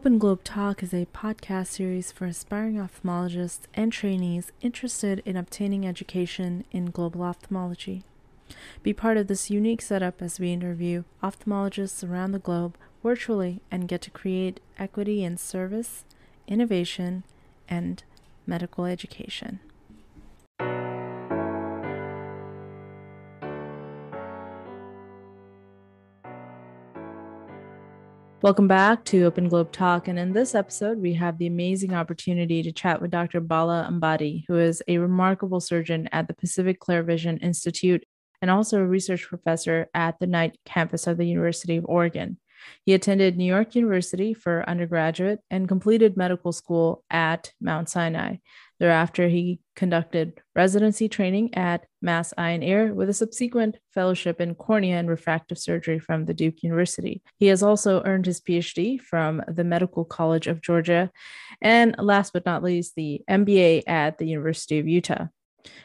Open Globe Talk is a podcast series for aspiring ophthalmologists and trainees interested in obtaining education in global ophthalmology. Be part of this unique setup as we interview ophthalmologists around the globe virtually and get to create equity in service, innovation, and medical education. Welcome back to Open Globe Talk. And in this episode, we have the amazing opportunity to chat with Dr. Bala Ambati, who is a remarkable surgeon at the Pacific ClearVision Institute and also a research professor at the Knight campus of the University of Oregon. He attended New York University for undergraduate and completed medical school at Mount Sinai. Thereafter, he conducted residency training at Mass Eye and Ear with a subsequent fellowship in cornea and refractive surgery from the Duke University. He has also earned his PhD from the Medical College of Georgia, and last but not least, the MBA at the University of Utah.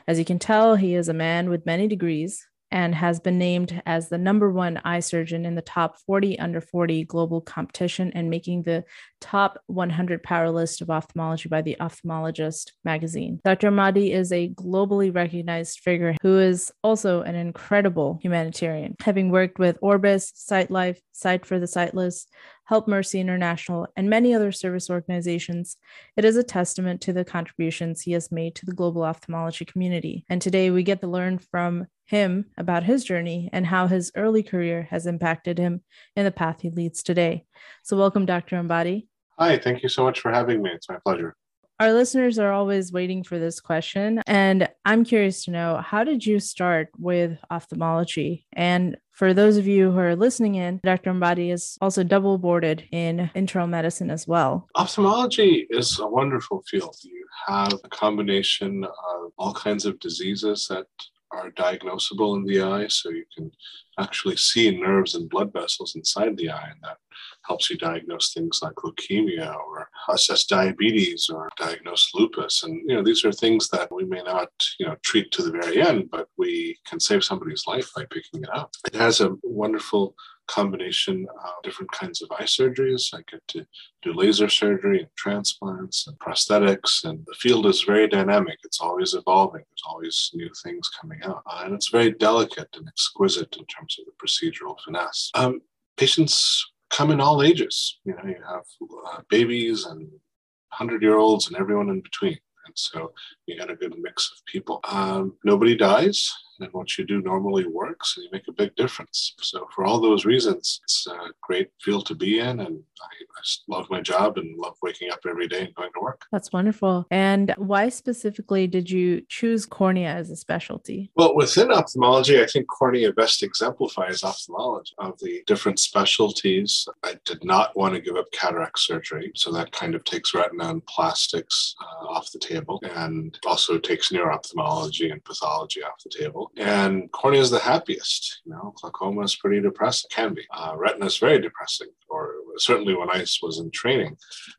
As you can tell, he is a man with many degrees, and has been named as the number one eye surgeon in the top 40 under 40 global competition and making the top 100 power list of ophthalmology by the Ophthalmologist magazine. Dr. Ambati is a globally recognized figure who is also an incredible humanitarian, having worked with Orbis, SightLife, Sight for the Sightless, Help Mercy International, and many other service organizations, it is a testament to the contributions he has made to the global ophthalmology community. And today we get to learn from him about his journey and how his early career has impacted him in the path he leads today. So, welcome, Dr. Ambati. Hi, thank you so much for having me. It's my pleasure. Our listeners are always waiting for this question. And I'm curious to know how did you start with ophthalmology? And for those of you who are listening in, Dr. Ambati is also double boarded in internal medicine as well. Ophthalmology is a wonderful field. You have a combination of all kinds of diseases that are diagnosable in the eye. So you can actually see nerves and blood vessels inside the eye, and that helps you diagnose things like leukemia or assess diabetes or diagnose lupus. And you know, these are things that we may not, you know, treat to the very end, but we can save somebody's life by picking it up. It has a wonderful combination of different kinds of eye surgeries. I get to do laser surgery and transplants and prosthetics, and the field is very dynamic. It's always evolving. There's always new things coming out, uh, and it's very delicate and exquisite in terms of the procedural finesse. Um, patients come in all ages. You know, you have uh, babies and hundred year olds and everyone in between. And so you get a good mix of people. Um, nobody dies and what you do normally works and you make a big difference. So for all those reasons, it's a great field to be in and I, I love my job and love waking up every day and going to work. That's wonderful. And why specifically did you choose cornea as a specialty? Well, within ophthalmology, I think cornea best exemplifies ophthalmology of the different specialties. I did not want to give up cataract surgery. So that kind of takes retina and plastics uh, off the table and also takes neuro ophthalmology and pathology off the table. And cornea is the happiest. You know, glaucoma is pretty depressing, can be. Uh, retina is very depressing, or certainly when I was in training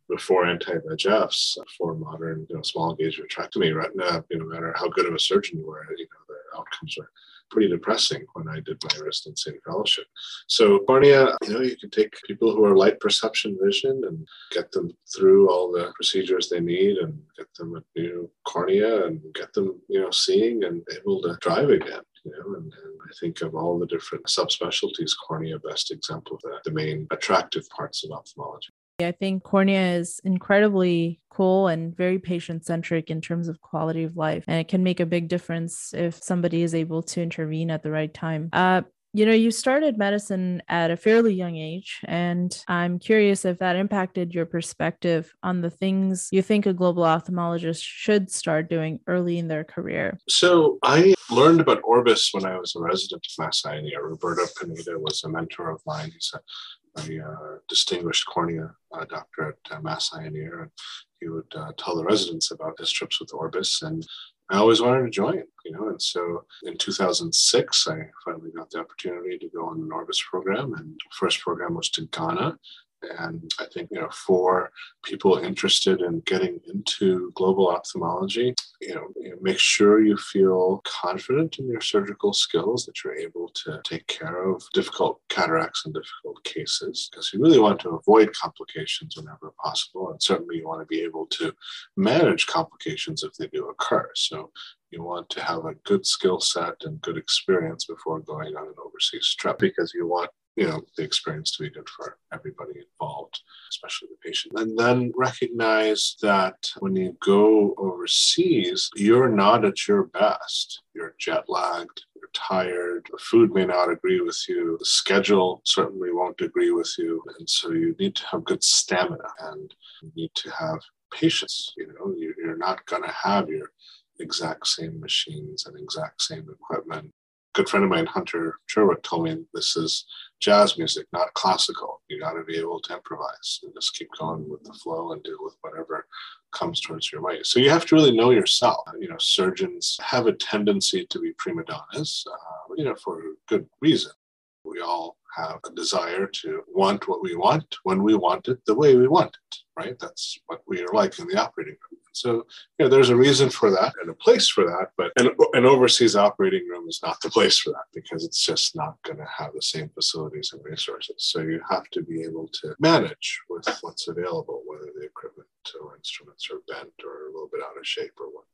before anti-VEGFs for modern, you know, small gauge vitrectomy, retina, you know, no matter how good of a surgeon you were, you know, outcomes are pretty depressing when I did my residency and fellowship. So cornea, you know, you can take people who are light perception vision and get them through all the procedures they need and get them a new cornea and get them, you know, seeing and able to drive again. You know, and, and I think of all the different subspecialties, cornea best example of that, the main attractive parts of ophthalmology. I think cornea is incredibly cool and very patient centric in terms of quality of life. And it can make a big difference if somebody is able to intervene at the right time. Uh, you know, you started medicine at a fairly young age, and I'm curious if that impacted your perspective on the things you think a global ophthalmologist should start doing early in their career. So, I learned about Orbis when I was a resident of Mass and Roberto Pineda was a mentor of mine. He's a a uh, distinguished cornea uh, doctor at uh, Mass Eye and Ear, he would uh, tell the residents about his trips with Orbis. And I always wanted to join, you know. And so in 2006, I finally got the opportunity to go on an Orbis program, and the first program was to Ghana. And I think, you know, for people interested in getting into global ophthalmology, you know, you know, make sure you feel confident in your surgical skills, that you're able to take care of difficult cataracts and difficult cases, because you really want to avoid complications whenever possible. And certainly you want to be able to manage complications if they do occur. So you want to have a good skill set and good experience before going on an overseas trip because you want you know the experience to be good for everybody involved especially the patient. And then recognize that when you go overseas you're not at your best. You're jet lagged you're tired the food may not agree with you the schedule certainly won't agree with you. And so you need to have good stamina and you need to have patience you know. You're not going to have your exact same machines and exact same equipment good friend of mine, Hunter Sherwood, told me this is jazz music, not classical. You got to be able to improvise and just keep going with the flow and deal with whatever comes towards your way. So you have to really know yourself. You know, surgeons have a tendency to be prima donnas, uh, you know, for good reason. We all have a desire to want what we want when we want it the way we want it, right? That's what we are like in the operating room. So, you know, there's a reason for that and a place for that, but an, an overseas operating room is not the place for that because it's just not going to have the same facilities and resources. So you have to be able to manage with what's available, whether the equipment or instruments are bent or a little bit out of shape or whatnot.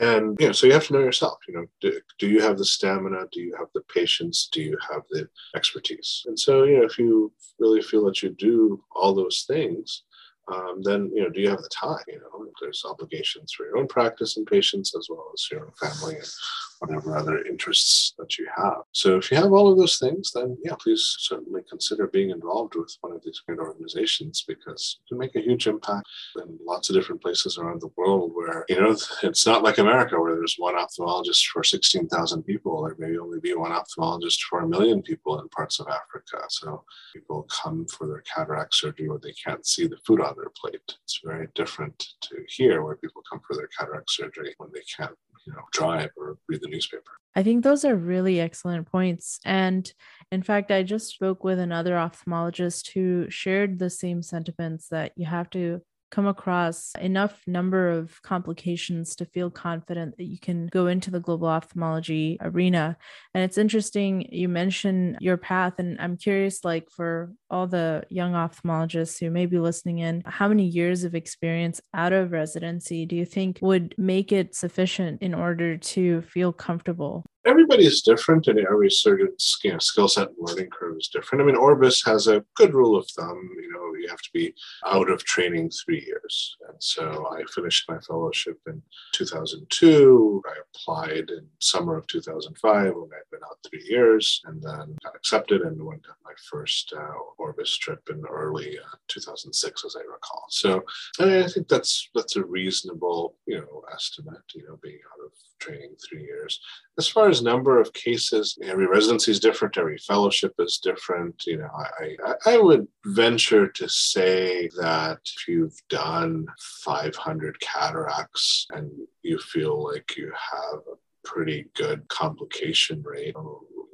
And you know so you have to know yourself you know do, do, you have the stamina? Do you have the patience? Do you have the expertise? And so you know if you really feel that you do all those things um, then you know do you have the time you know there's obligations for your own practice and patients as well as your own family and whatever other interests that you have. So if you have all of those things then yeah please certainly consider being involved with one of these great organizations because you can make a huge impact in lots of different places around the world where you know it's not like america where there's one ophthalmologist for 16000 people. There may only be one ophthalmologist for a million people in parts of africa. So people come for their cataract surgery where they can't see the food on their plate. It's very different to here where people come for their cataract surgery when they can't, you know, drive or read the newspaper. I think those are really excellent points. And in fact, I just spoke with another ophthalmologist who shared the same sentiments that you have to come across enough number of complications to feel confident that you can go into the global ophthalmology arena. And it's interesting you mentioned your path and I'm curious like for all the young ophthalmologists who may be listening in, how many years of experience out of residency do you think would make it sufficient in order to feel comfortable everybody is different and every surgeon's you know, skill set and learning curve is different. I mean, Orbis has a good rule of thumb. You know, you have to be out of training three years. And so I finished my fellowship in 2002. I applied in summer of 2005 when been out three years and then got accepted and went on my first uh, Orbis trip in early uh, 2006, as I recall. So I think that's that's a reasonable, you know, estimate, you know, being out of training three years. As far as number of cases, every residency is different, every fellowship is different. You know, I, I would venture to say that if you've done 500 cataracts and you feel like you have a pretty good complication rate,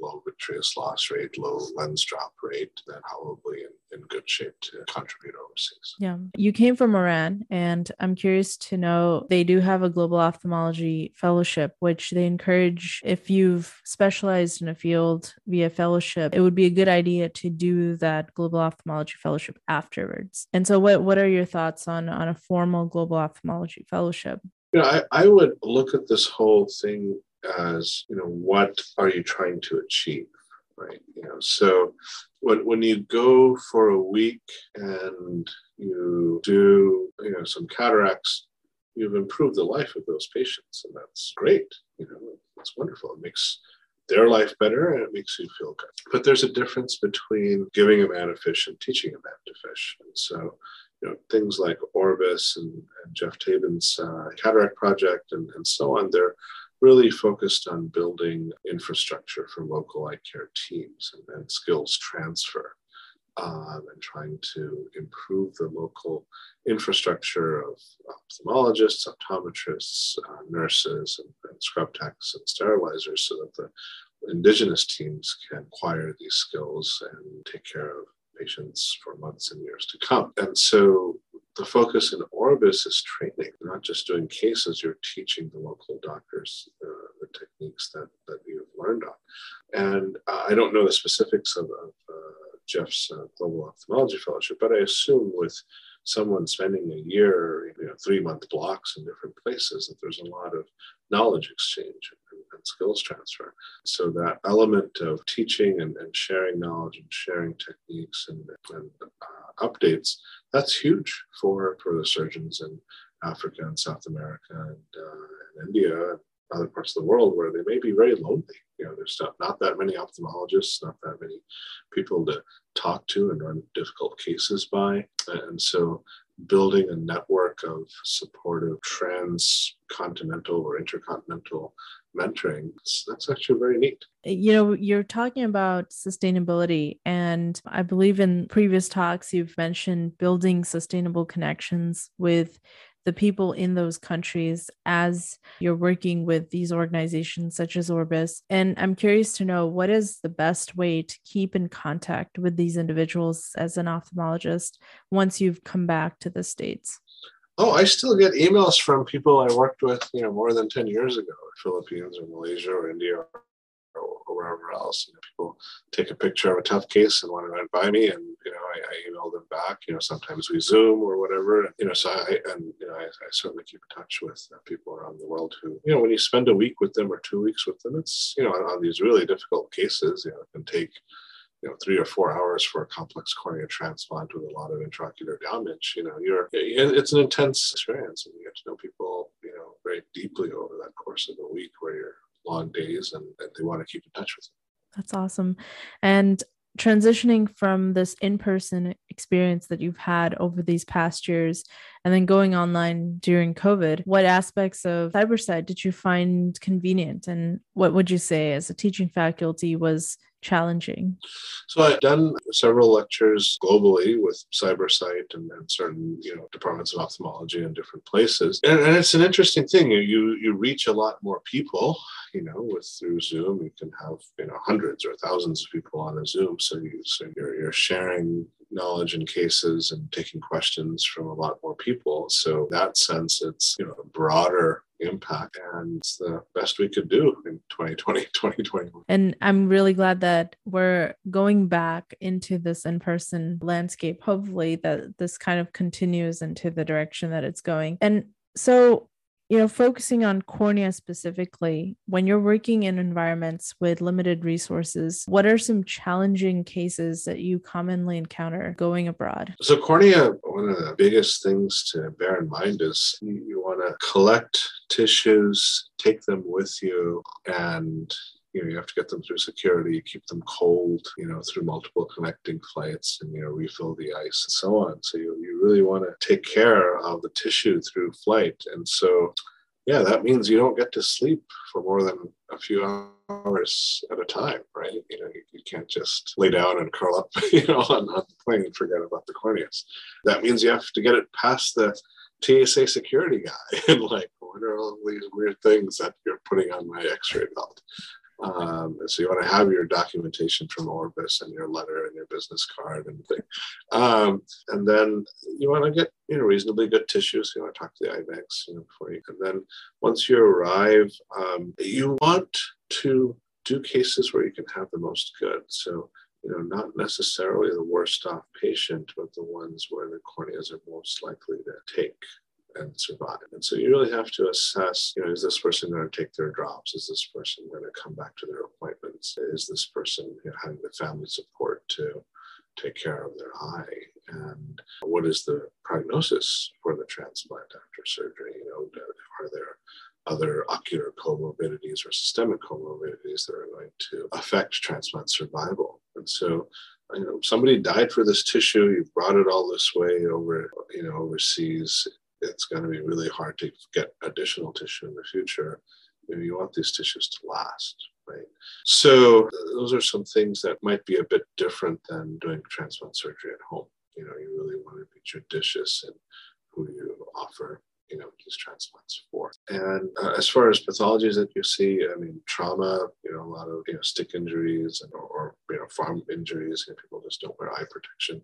low vitreous loss rate, low lens drop rate, then probably in, in good shape to contribute overseas. Yeah. You came from Iran, and I'm curious to know they do have a global ophthalmology fellowship, which they encourage if you've specialized in a field via fellowship, it would be a good idea to do that global ophthalmology fellowship afterwards. And so what, what are your thoughts on, on a formal global ophthalmology fellowship? You know, I, I would look at this whole thing as you know what are you trying to achieve right? You know so when, when you go for a week and you do you know some cataracts you've improved the life of those patients and that's great you know it's wonderful. It makes their life better and it makes you feel good. But there's a difference between giving a man a fish and teaching a man to fish. And so you know things like orbis and, and Geoff Tabin's uh, cataract project and, and so on they're really focused on building infrastructure for local eye care teams and, and skills transfer. Um, and trying to improve the local infrastructure of ophthalmologists, optometrists, uh, nurses, and, and, scrub techs and sterilizers so that the indigenous teams can acquire these skills and take care of patients for months and years to come. And so the focus in Orbis is training, not just doing cases, you're teaching the local doctors uh, the techniques that, that you've learned on. And uh, I don't know the specifics of, of uh, Geoff's uh, Global Ophthalmology Fellowship, but I assume with someone spending a year, you know, three month blocks in different places, that there's a lot of knowledge exchange and, skills transfer. So that element of teaching and, and sharing knowledge and sharing techniques and, and uh, updates, that's huge for, for the surgeons in Africa and South America and, uh, and India and other parts of the world where they may be very lonely. You know, there's not, not that many ophthalmologists, not that many people to talk to and run difficult cases by. And so building a network of supportive transcontinental or intercontinental mentoring that's actually very neat you know you're talking about sustainability and i believe in previous talks you've mentioned building sustainable connections with the people in those countries as you're working with these organizations such as Orbis. And I'm curious to know what is the best way to keep in contact with these individuals as an ophthalmologist once you've come back to the States? Oh, I still get emails from people I worked with, you know, more than 10 years ago, Philippines or Malaysia or India or, or wherever else. You know, people take a picture of a tough case and want to run by me, and you know, I, I, email them back. You know, sometimes we Zoom or whatever. You know, so I and you know, I, I certainly keep in touch with uh, people around the world who, you know, when you spend a week with them or two weeks with them, it's you know, on, on these really difficult cases, you know, it can take you know three or four hours for a complex cornea transplant with a lot of intraocular damage you know you're it's an intense experience and you get to know people you know very deeply over that course of a week where you're long days and, and they want to keep in touch with them. That's awesome. And transitioning from this in-person experience that you've had over these past years and then going online during covid what aspects of CyberSight did you find convenient and what would you say as a teaching faculty was challenging? So I've done several lectures globally with CyberSight and, and certain you know departments of ophthalmology in different places, and, and, it's an interesting thing. You you reach a lot more people. You know, with through Zoom, you can have you know hundreds or thousands of people on a Zoom. So you so you're, you're sharing knowledge and cases and taking questions from a lot more people. So that sense, it's you know a broader impact and it's the best we could do in 2020 2021 and i'm really glad that we're going back into this in-person landscape. Hopefully that this kind of continues into the direction that it's going. And so you know, focusing on cornea specifically, when you're working in environments with limited resources, what are some challenging cases that you commonly encounter going abroad? So, cornea, one of the biggest things to bear in mind is you, you want to collect tissues, take them with you, and you know you have to get them through security keep them cold you know through multiple connecting flights and you know refill the ice and so on. So you, you really want to take care of the tissue through flight. And so yeah that means you don't get to sleep for more than a few hours at a time right? You know you, you can't just lay down and curl up you know on, on the plane and forget about the corneas. That means you have to get it past the TSA security guy and like, what are all these weird things that you're putting on my x-ray belt? Um, so you want to have your documentation from Orbis and your letter and your business card and thing. Um, and then you want to get you know reasonably good tissues. You want to talk to the IMEX you know, before you. And then once you arrive, um, you want to do cases where you can have the most good. So you know, not necessarily the worst off patient, but the ones where the corneas are most likely to take and survive. And so you really have to assess, you know, is this person going to take their drops? Is this person going to come back to their appointments? Is this person you know, having the family support to take care of their eye? And what is the prognosis for the transplant after surgery? You know, are there other ocular comorbidities or systemic comorbidities that are going to affect transplant survival? And so you know, somebody died for this tissue. You brought it all this way over, you know, overseas it's going to be really hard to get additional tissue in the future. Know, you want these tissues to last, right? So those are some things that might be a bit different than doing transplant surgery at home. You know, you really want to be judicious in who you offer you know these transplants for. And uh, as far as pathologies that you see, I mean trauma, you know a lot of you know stick injuries and or, or you know know, farm injuries. You know, people just don't wear eye protection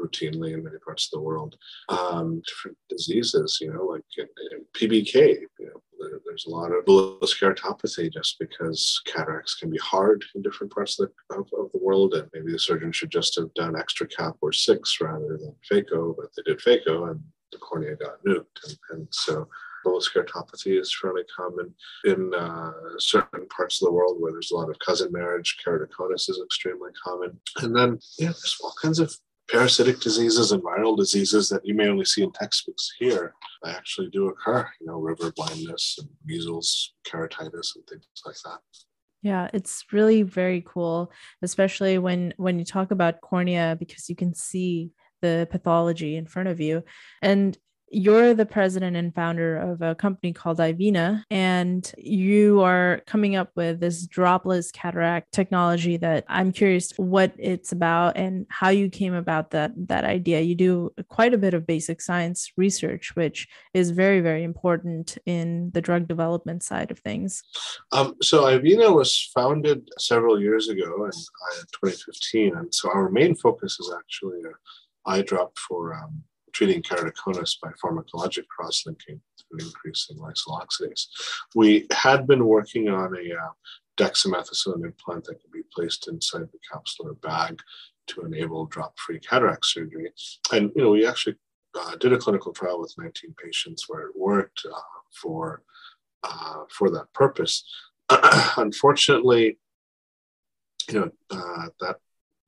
routinely in many parts of the world. Um, different diseases, you know, like in, in PBK, you know, there, there's a lot of bullous keratopathy just because cataracts can be hard in different parts of the, of, of the world. And maybe the surgeon should just have done extra cap or SICS rather than phaco, but they did phaco and the cornea got nuked. And, and so bullous keratopathy is fairly common in uh, certain parts of the world where there's a lot of cousin marriage. Keratoconus is extremely common. And then, yeah, there's all kinds of parasitic diseases and viral diseases that you may only see in textbooks here actually do occur you know river blindness and measles keratitis and things like that. Yeah it's really very cool especially when when you talk about cornea because you can see the pathology in front of you. And you're the president and founder of a company called iVeena, and you are coming up with this dropless cataract technology that I'm curious what it's about and how you came about that that idea. You do quite a bit of basic science research, which is very very important in the drug development side of things. Um, so iVeena was founded several years ago in, in 2015, and so our main focus is actually a eye drop for um, treating keratoconus by pharmacologic cross-linking through increasing lysyl oxidase. We had been working on a uh, dexamethasone implant that could be placed inside the capsular bag to enable drop-free cataract surgery. And you know, we actually uh, did a clinical trial with 19 patients where it worked uh, for uh, for that purpose. Unfortunately, you know, uh, that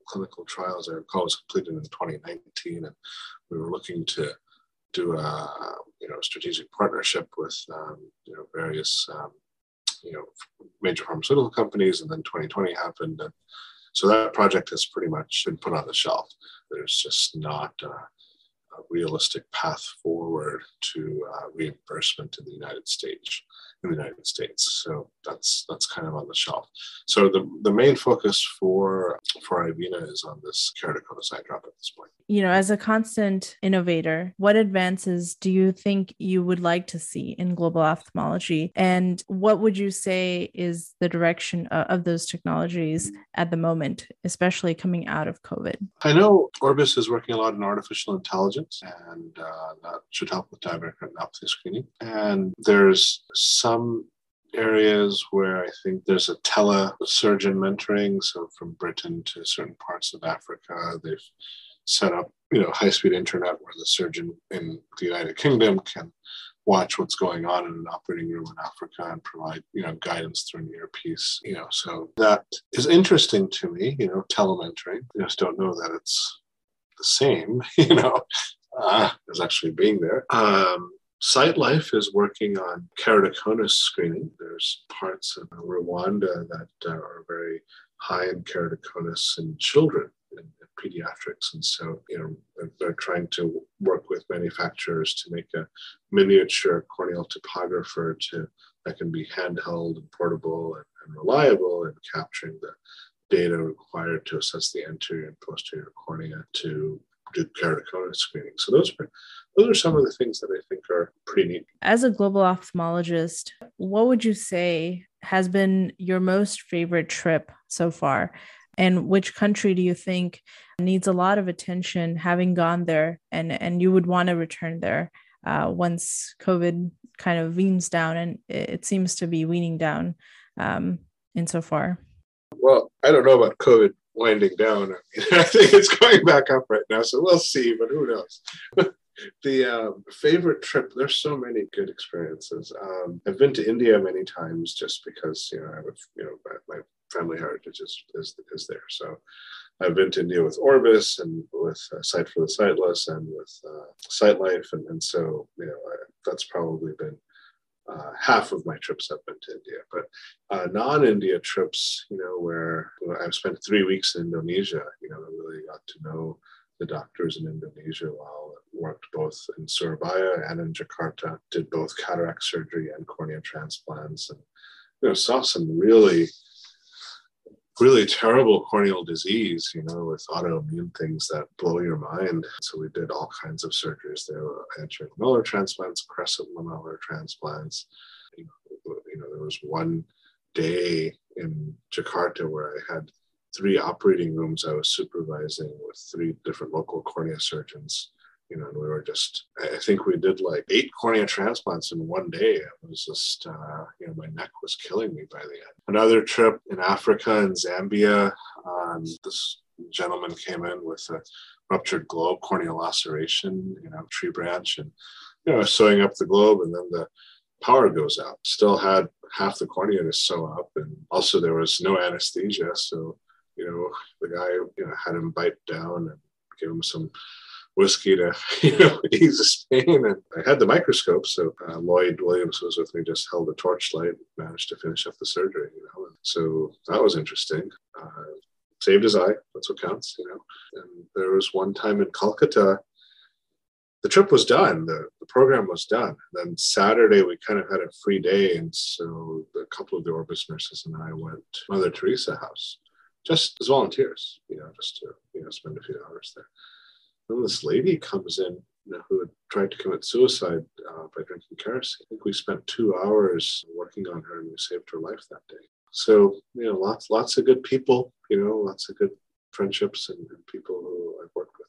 clinical trials. I recall, was completed in 2019, and we were looking to do a you know strategic partnership with um, you know various um, you know major pharmaceutical companies, and then 2020 happened, and so that project has pretty much been put on the shelf. There's just not a, a realistic path forward to uh, reimbursement in the United States in the United States. So that's that's kind of on the shelf. So the, the main focus for for iVeena is on this keratoconus eye drop at this point. You know, as a constant innovator, what advances do you think you would like to see in global ophthalmology? And what would you say is the direction of, of those technologies at the moment, especially coming out of COVID? I know Orbis is working a lot in artificial intelligence, and uh, that should help with diabetic retinopathy screening. And there's some some areas where I think there's a telesurgeon mentoring. So from Britain to certain parts of Africa, they've set up you know high-speed internet where the surgeon in the United Kingdom can watch what's going on in an operating room in Africa and provide you know guidance through an earpiece. You know, so that is interesting to me. You know, telementoring. I just don't know that it's the same. You know, uh, as actually being there. Um, SightLife is working on keratoconus screening. There's parts of Rwanda that uh, are very high in keratoconus in children in, pediatrics. And so, you know, they're trying to work with manufacturers to make a miniature corneal topographer to that can be handheld and portable and, and reliable and capturing the data required to assess the anterior and posterior cornea to do keratoconus screening. So those are those are some of the things that I think are pretty neat. As a global ophthalmologist, what would you say has been your most favorite trip so far? And which country do you think needs a lot of attention having gone there and, and you would want to return there uh, once COVID kind of weans down and it, seems to be weaning down um, insofar? Well, I don't know about COVID winding down. I, mean, I think it's going back up right now, so we'll see, but who knows? the uh, favorite trip there's so many good experiences um, i've been to india many times just because you know i you know my, my family heritage is, is, is there so i've been to india with orbis and with uh, sight for the sightless and with uh, SightLife and, and so you know I, that's probably been uh, half of my trips have been to India, but uh, non-India trips, you know, where you know, I've spent three weeks in Indonesia, you know, I really got to know the doctors in Indonesia while worked both in Surabaya and in Jakarta, did both cataract surgery and cornea transplants, and you know, saw some really really terrible corneal disease, you know, with autoimmune things that blow your mind. So we did all kinds of surgeries. There anterior transplants, crescent lamellar transplants. You know, there was one day in Jakarta where I had three operating rooms I was supervising with three different local cornea surgeons. You know, and we were just, I think we did like eight cornea transplants in one day. It was just, uh, you know, my neck was killing me by the end. Another trip in Africa and Zambia, um, this gentleman came in with a ruptured globe, corneal laceration, you know, tree branch, and, you know, sewing up the globe, and then the power goes out. Still had half the cornea to sew up, and also there was no anesthesia, so you know the guy you know had him bite down and give him some whiskey to you know ease his pain. And I had the microscope, so uh, Lloyd Williams was with me, just held a torchlight, managed to finish up the surgery. You know, and so that was interesting. Uh, saved his eye. That's what counts. You know. And there was one time in Calcutta the trip was done, the, the program was done. And then Saturday, we kind of had a free day. And so a couple of the Orbis nurses and I went to Mother Teresa House just as volunteers, you know, just to, you know, spend a few hours there. Then this lady comes in you know, who had tried to commit suicide uh, by drinking kerosene. I think we spent two hours working on her and we saved her life that day. So, you know, lots, lots of good people, you know, lots of good friendships and, and people who I've worked with.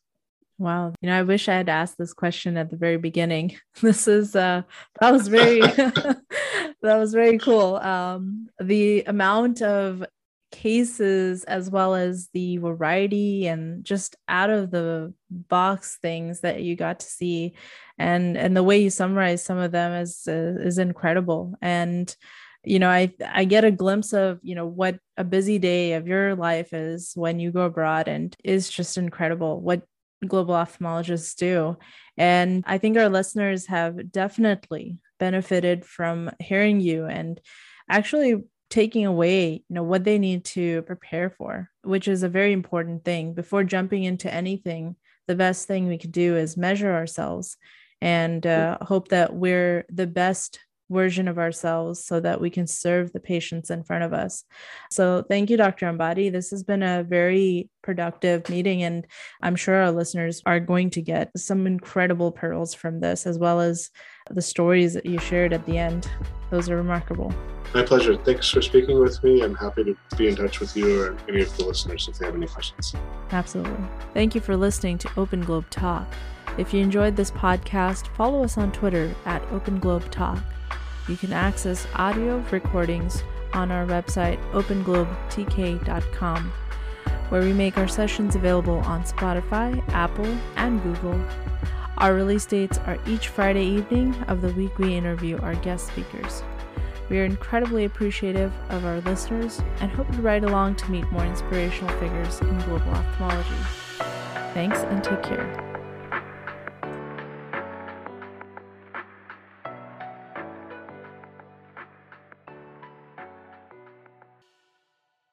Wow. You know, I wish I had asked this question at the very beginning. This is uh that was very that was very cool. Um the amount of cases as well as the variety and just out of the box things that you got to see. And and the way you summarize some of them is uh, is incredible. And you know i i get a glimpse of you know what a busy day of your life is when you go abroad and is just incredible what global ophthalmologists do. And I think our listeners have definitely benefited from hearing you. And actually taking away you know what they need to prepare for which is a very important thing before jumping into anything the best thing we could do is measure ourselves and uh, hope that we're the best version of ourselves so that we can serve the patients in front of us. So, thank you, Dr. Ambati. This has been a very productive meeting, and I'm sure our listeners are going to get some incredible pearls from this, as well as the stories that you shared at the end. Those are remarkable. My pleasure. Thanks for speaking with me. I'm happy to be in touch with you or any of the listeners if they have any questions. Absolutely. Thank you for listening to Open Globe Talk. If you enjoyed this podcast, follow us on Twitter at Open Globe Talk. You can access audio recordings on our website, openglobetk.com, where we make our sessions available on Spotify, Apple, and Google. Our release dates are each Friday evening of the week we interview our guest speakers. We are incredibly appreciative of our listeners and hope to ride along to meet more inspirational figures in global ophthalmology. Thanks and take care.